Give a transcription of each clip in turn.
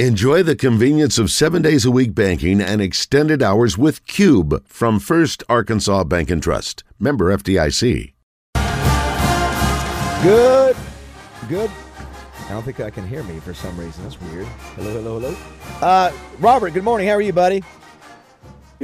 Enjoy the convenience of seven days a week banking and extended hours with Cube from First Arkansas Bank and Trust. Member FDIC. Good, good. I don't think I can hear me for some reason. That's weird. Hello, hello, hello. Uh, Robert, good morning. How are you, buddy?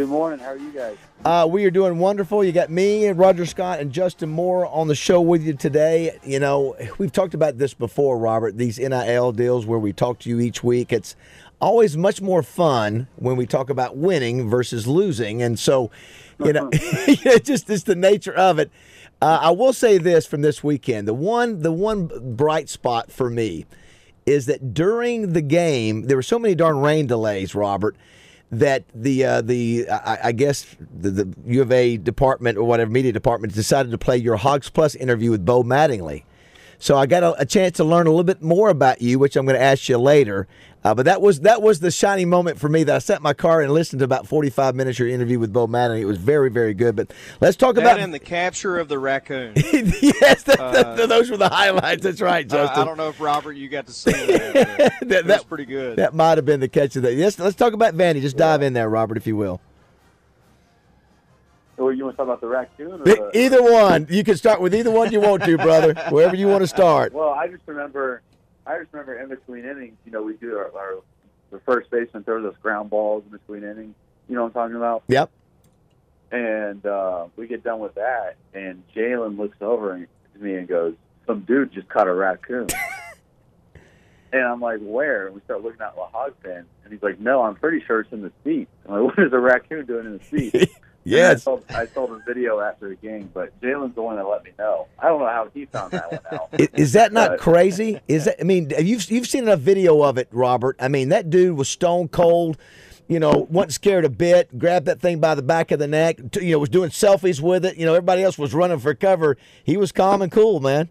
Good morning. How are you guys? Uh, we are doing wonderful. You got me and Roger Scott and Justin Moore on the show with you today. You know, we've talked about this before, Robert. These NIL deals where we talk to you each week. It's always much more fun when we talk about winning versus losing, and so you know, it's just it's the nature of it. Uh, I will say this from this weekend: the one the one bright spot for me is that during the game there were so many darn rain delays, Robert that the uh, the I, I guess the, the, U of A department or whatever media department decided to play your Hogs Plus interview with Bo Mattingly. So I got a, a chance to learn a little bit more about you, which I'm going to ask you later. Uh, but that was that was the shining moment for me that I sat in my car and listened to about 45 minutes of your interview with Bo Madden. It was very very good. But let's talk that about and the capture of the raccoon. yes, that, uh, that, those were the highlights. That's right, Justin. I, I don't know if Robert you got to see that. that that's pretty good. That might have been the catch of that. Yes, let's talk about Vandy. Just dive in there, Robert, if you will. Or you want to talk about the raccoon? The, either one. You can start with either one you want to, brother. Wherever you want to start. Well, I just remember, I just remember in between innings, you know, we do our, our the first baseman throws us ground balls in between innings. You know what I'm talking about? Yep. And uh, we get done with that, and Jalen looks over to me and goes, "Some dude just caught a raccoon." and I'm like, "Where?" And we start looking at the hog pen, and he's like, "No, I'm pretty sure it's in the seat." I'm like, "What is a raccoon doing in the seat?" Yes. I told, I him video after the game, but Jalen's the one that let me know. I don't know how he found that one out. Is, is that not but, crazy? Is that? I mean, you've you've seen enough video of it, Robert. I mean, that dude was stone cold. You know, wasn't scared a bit. Grabbed that thing by the back of the neck. You know, was doing selfies with it. You know, everybody else was running for cover. He was calm and cool, man.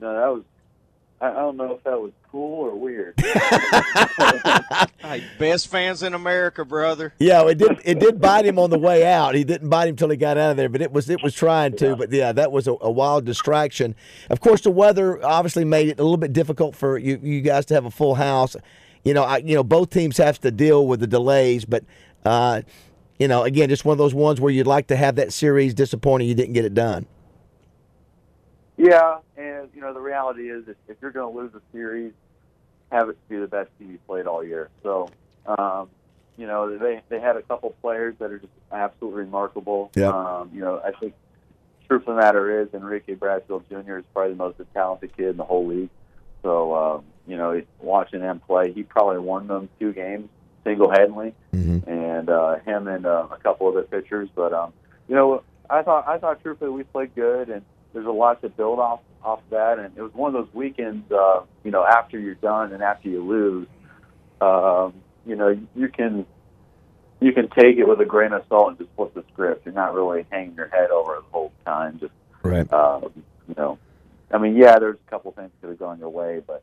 No, that was. I, I don't know if that was cool or weird. hey, best fans in America, brother. Yeah, it did. It did bite him on the way out. He didn't bite him till he got out of there, but it was it was trying to. Yeah. But yeah, that was a, a, wild distraction. Of course, the weather obviously made it a little bit difficult for you you guys to have a full house. You know, I, you know, both teams have to deal with the delays, but. Uh, you know, again, just one of those ones where you'd like to have that series. Disappointing you didn't get it done. Yeah, and you know the reality is, if, if you're going to lose a series, have it be the best team you played all year. So, um, you know, they they had a couple players that are just absolutely remarkable. Yeah. Um, you know, I think truth of the matter is Enrique Bradfield Jr. is probably the most talented kid in the whole league. So, um, you know, watching him play, he probably won them two games single-handedly, mm-hmm. and uh, him and uh, a couple of the pitchers. But um, you know, I thought I thought truthfully we played good and there's a lot to build off off that. And it was one of those weekends, uh, you know, after you're done and after you lose, um, you know, you can you can take it with a grain of salt and just flip the script. You're not really hanging your head over it the whole time. Just right. Uh, you know, I mean, yeah, there's a couple things could have gone your way, but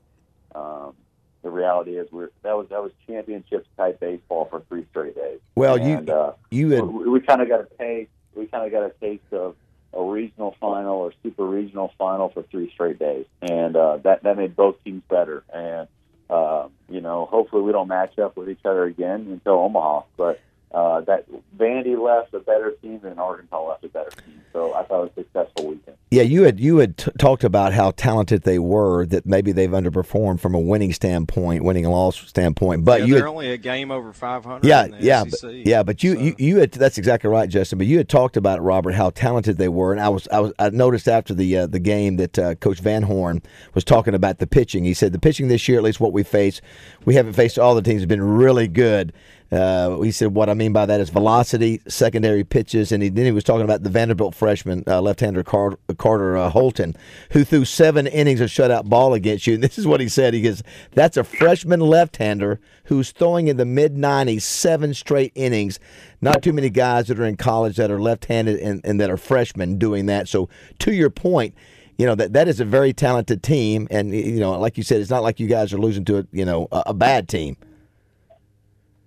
um, the reality is we're that was that was championships type baseball for three straight days. Well, and, you uh, you had, we, we kind of got a taste. We kind of got a taste of a regional final or super regional final for three straight days, and uh, that that made both teams better. And uh, you know, hopefully we don't match up with each other again until Omaha. But uh, that Vandy left a better team and Arkansas left a better team. So I thought it was a successful weekend. Yeah, you had you had t- talked about how talented they were. That maybe they've underperformed from a winning standpoint, winning loss standpoint. But yeah, you they're had, only a game over five hundred. Yeah, yeah, SEC, but, yeah. But you, so. you you had that's exactly right, Justin. But you had talked about it, Robert, how talented they were, and I was I was I noticed after the uh, the game that uh, Coach Van Horn was talking about the pitching. He said the pitching this year, at least what we face, we haven't faced all the teams, has been really good. Uh, he said, "What I mean by that is velocity, secondary pitches," and he, then he was talking about the Vanderbilt freshman uh, left-hander Car- Carter uh, Holton, who threw seven innings of shutout ball against you. And this is what he said: "He goes, that's a freshman left-hander who's throwing in the mid 90s, seven straight innings. Not too many guys that are in college that are left-handed and, and that are freshmen doing that. So, to your point." you know that that is a very talented team, and you know, like you said, it's not like you guys are losing to a you know a, a bad team.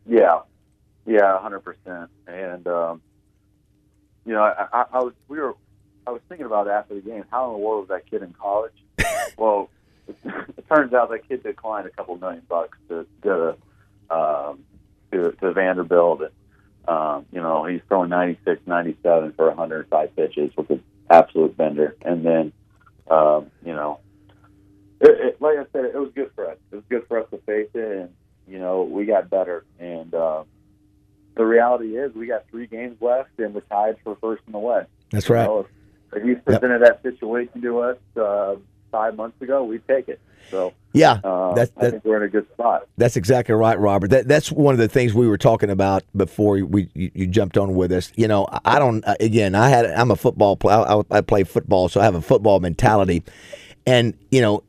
Yeah, yeah, hundred percent. And um, you know, I, I, I was we were I was thinking about after the game, how in the world was that kid in college? well, it turns out that kid declined a couple million bucks to go to um, to, to Vanderbilt, and um, you know he's throwing 96, 97 for 105 pitches with an absolute bender, and then um, you know, it, it, like I said, it was good for us. It was good for us to face it, and you know we got better. And uh, the reality is, we got three games left, and we're tied for first in the West. That's right. Know, if, if you presented yep. that situation to us uh, five months ago, we'd take it. So yeah, uh, that's, I think we're in a good spot. That's exactly right, Robert. That that's one of the things we were talking about before we you, you jumped on with us. You know, I don't. Uh, again, I had I'm a football player. I, I play football, so I have a football mentality, and you know.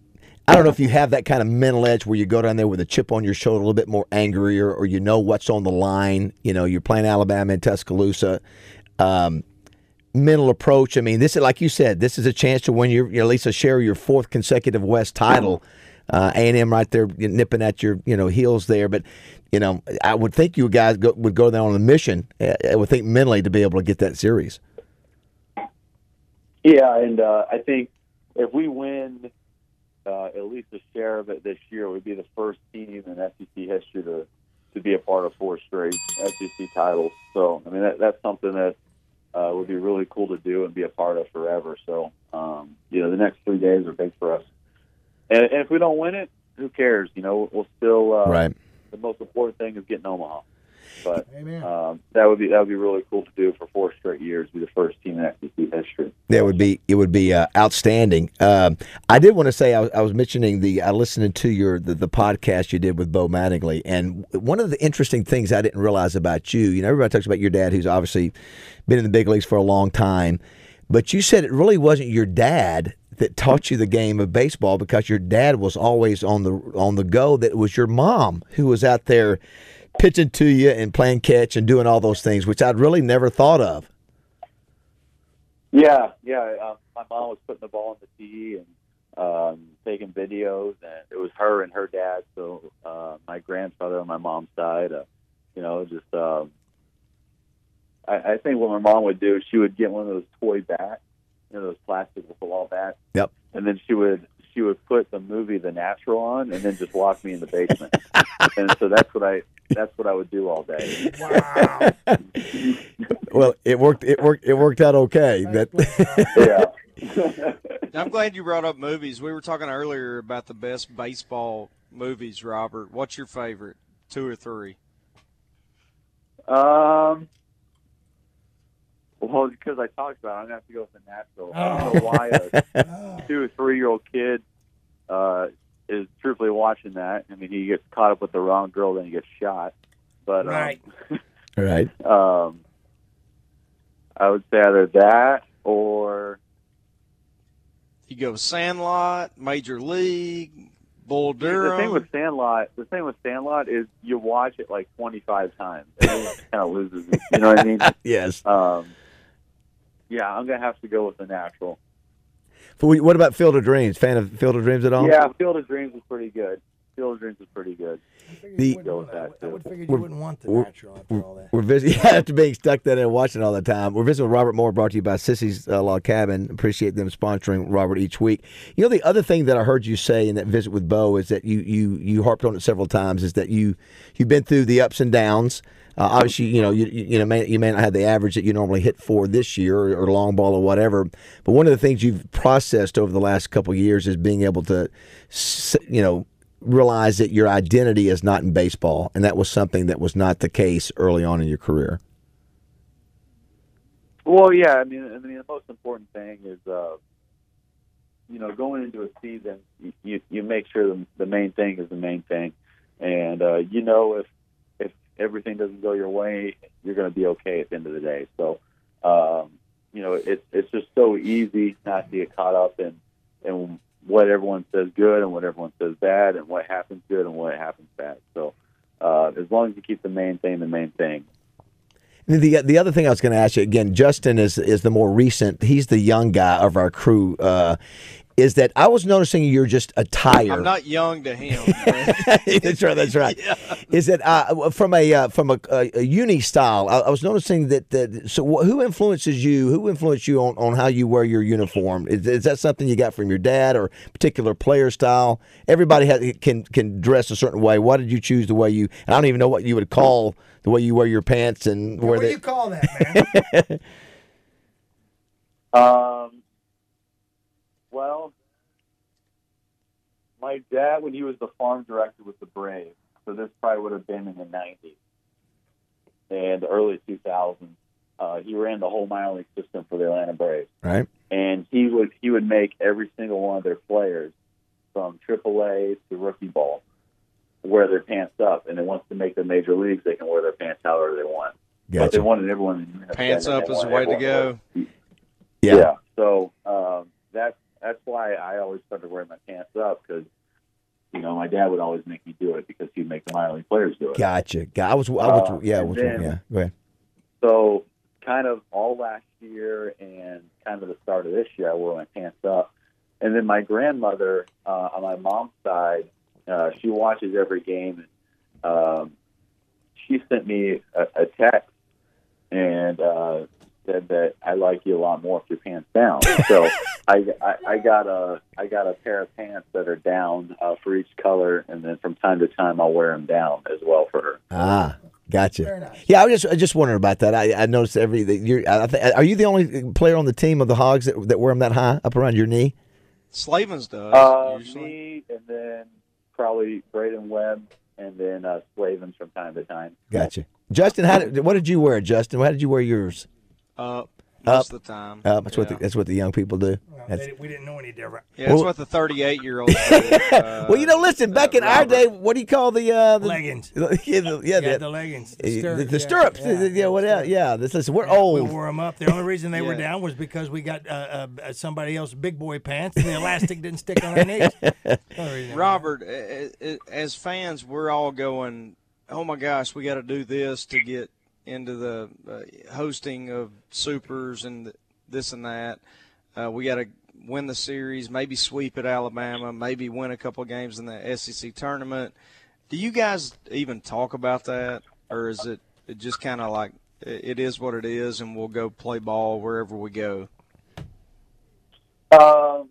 I don't know if you have that kind of mental edge where you go down there with a chip on your shoulder, a little bit more angrier, or you know what's on the line. You know, you're playing Alabama in Tuscaloosa. Um, mental approach. I mean, this is like you said, this is a chance to win your, at least a share of your fourth consecutive West title. Uh, A and M right there nipping at your you know heels there, but you know I would think you guys go, would go there on a mission. I would think mentally to be able to get that series. Yeah, and uh, I think if we win uh, at least a share of it this year, we'd be the first team in SEC history to to be a part of four straight SEC titles. So I mean that, that's something that uh, would be really cool to do and be a part of forever. So, um, you know, the next three days are big for us. And, and if we don't win it, who cares? You know, we'll still. Uh, right. The most important thing is getting Omaha. But um, that would be that would be really cool to do for four straight years. Be the first team in SEC history. That would be it. Would be uh, outstanding. Uh, I did want to say I, I, was mentioning the I listened to your the, the, podcast you did with Bo Mattingly, and one of the interesting things I didn't realize about you. You know, everybody talks about your dad, who's obviously been in the big leagues for a long time, but you said it really wasn't your dad that taught you the game of baseball because your dad was always on the on the go. That was your mom who was out there pitching to you and playing catch and doing all those things, which I'd really never thought of. Yeah, yeah. Um, my mom was putting the ball on the tee and um, taking videos, and it was her and her dad. So uh, my grandfather on my mom's side, uh, you know, just um, I, I think what my mom would do, is she would get one of those toy bats, you know, those plastic ball bats. Yep. And then she would she would put the movie The Natural on, and then just lock me in the basement. and so that's what I that's what I would do all day. Wow. well, it worked. It worked. It worked out okay. That. yeah. I'm glad you brought up movies. We were talking earlier about the best baseball movies. Robert, what's your favorite? Two or three? Um. Well, because I talked about, it, I'm gonna have to go with the natural. Oh. I don't know why a two or three year old kid uh, is truthfully watching that. I mean, he gets caught up with the wrong girl, then he gets shot. But um, right, right. Um, I would say either that or you go Sandlot, Major League, Bull Durham. The thing with Sandlot, the thing with Sandlot is you watch it like 25 times, and it kind of loses it. You know what I mean? yes. Um, yeah, I'm gonna have to go with the natural. What about Field of Dreams? Fan of Field of Dreams at all? Yeah, Field of Dreams is pretty good. Field of Dreams is pretty good. The, go with that, I would figure you wouldn't want the natural after all that. We're visiting yeah, after being stuck there and watching all the time. We're visiting with Robert Moore, brought to you by Sissy's uh, Log Cabin. Appreciate them sponsoring Robert each week. You know, the other thing that I heard you say in that visit with Bo is that you you you harped on it several times is that you you've been through the ups and downs. Uh, obviously, you know, you, you know, may, you may not have the average that you normally hit for this year or, or, long ball or whatever. But one of the things you've processed over the last couple years is being able to, you know, realize that your identity is not in baseball, and that was something that was not the case early on in your career. Well, yeah, I mean, I mean, the most important thing is, uh, you know, going into a season, you you make sure the, the main thing is the main thing, and uh, you know if everything doesn't go your way, you're going to be okay at the end of the day. So, um, you know, it's it's just so easy not to get caught up in in what everyone says good and what everyone says bad, and what happens good and what happens bad. So, uh, as long as you keep the main thing the main thing. The the other thing I was going to ask you again, Justin is is the more recent. He's the young guy of our crew. Uh, is that I was noticing you're just a tire. I'm not young to him. that's right. That's right. Yeah. Is that uh, from a uh, from a, a, a, uni style? I, I was noticing that, that. So, who influences you? Who influenced you on, on how you wear your uniform? Is, is that something you got from your dad or particular player style? Everybody has, can can dress a certain way. Why did you choose the way you? I don't even know what you would call the way you wear your pants and where what do you call that, man? um. Well, my dad, when he was the farm director with the Braves, so this probably would have been in the 90s and the early 2000s. Uh, he ran the whole minor league system for the Atlanta Braves. Right. And he would he would make every single one of their players from AAA to rookie ball wear their pants up, and then once they make the major leagues, they can wear their pants however they want. Gotcha. But they wanted everyone pants up is the way to go. Yeah. yeah. So um, that's that's why I always started wearing my pants up because you know my dad would always make me do it because he'd make the minor league players do it. Gotcha. I was I was Uh, yeah, was, then- yeah. Go ahead. So kind of all last year and kind of the start of this year, I wore my pants up. And then my grandmother uh, on my mom's side, uh, she watches every game. And, um, she sent me a, a text and uh, said that I like you a lot more with your pants down. So I, I, I got a I got a pair of pants that are down uh, for each color, and then from time to time I'll wear them down as well for her. Ah, gotcha. Very nice. Yeah, I was just I just wondering about that. I, I noticed every that you're. I th- are you the only player on the team of the Hogs that, that wear them that high up around your knee? Slavens does Uh, usually. me, and then probably Braydon Webb, and then uh, Slavens from time to time. Gotcha. Justin, how did, what did you wear, Justin? How did you wear yours? Up Up. Most of the time. Uh, that's what the, that's what the young people do. Well, That's- they- we didn't know any different. Yeah, that's Well- what the 38 year olds do. Uh, well, you know, listen. Back in our day, what do you call the uh, the Leggings. Yeah, the, yeah, Yeah, the, the leggings. the, The, stirrups, the yeah, stirrups. yeah, Yeah, yeah, what else? Yeah, this is we're Yeah, We old. wore them up. The only reason they were Yeah. down was because we got uh, uh, somebody else's big boy pants and the elastic didn't stick on our knees. Only reason. Robert, a- a- as fans, we're all going, "Oh my gosh, we got to do this to get into the uh, hosting of supers and th- this and that. Uh, we got to win the series, maybe sweep at Alabama, maybe win a couple games in the SEC tournament." Do you guys even talk about that, or is it, it just kind of like it is what it is, and we'll go play ball wherever we go? Um,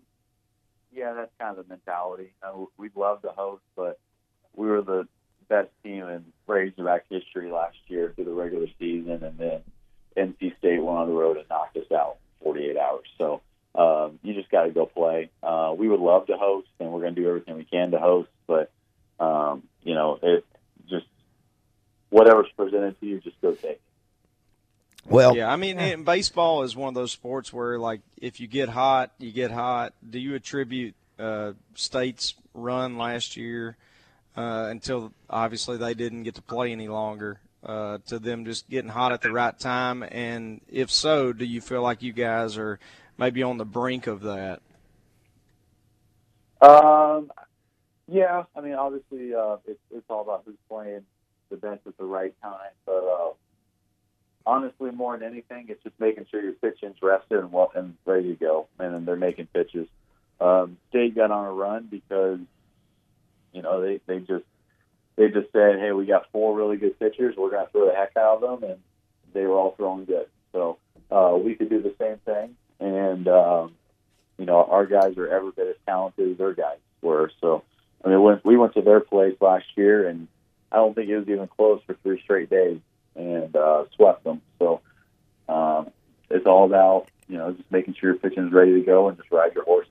yeah, that's kind of the mentality. Uh, we'd love to host, but we were the best team in Razorback history last year through the regular season, and then NC State went on the road and knocked us out 48 hours. So um, you just got to go play. Uh, we would love to host, and we're going to do everything we can to host, but um, you know, it just whatever's presented to you, just go take. it. Well, Yeah, I mean, and baseball is one of those sports where, like, if you get hot, you get hot. Do you attribute uh, State's run last year uh, until obviously they didn't get to play any longer uh, to them just getting hot at the right time? And if so, do you feel like you guys are maybe on the brink of that? Um, yeah, I mean, obviously, uh, it's it's all about who's playing the best at the right time. But uh, honestly, more than anything, it's just making sure your pitching's rested and well and ready to go, and then they're making pitches. Um, State got on a run because you know they they just they just said, hey, we got four really good pitchers, we're going to throw the heck out of them, and they were all throwing good. So uh, we could do the same thing, and um, you know our guys are every bit as talented as their guys were. So I mean, we went, we went to their place last year, and I don't think it was even close for three straight days, and uh, swept them. So um, it's all about you know just making sure your pitching is ready to go and just ride your horse.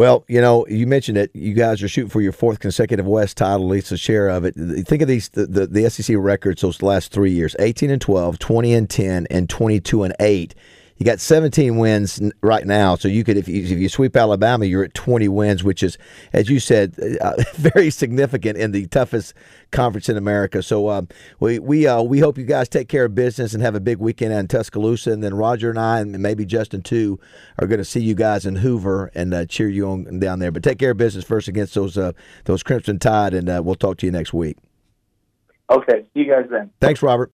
Well, you know, you mentioned it. You guys are shooting for your fourth consecutive West title, at least a share of it. Think of these the, the, the SEC records those last three years 18 and 12, 20 and 10, and 22 and 8. You got 17 wins right now, so you could if you, if you sweep Alabama, you're at 20 wins, which is, as you said, uh, very significant in the toughest conference in America. So um, we we uh, we hope you guys take care of business and have a big weekend in Tuscaloosa, and then Roger and I, and maybe Justin too, are going to see you guys in Hoover and uh, cheer you on down there. But take care of business first against those uh, those Crimson Tide, and uh, we'll talk to you next week. Okay, see you guys then. Thanks, Robert.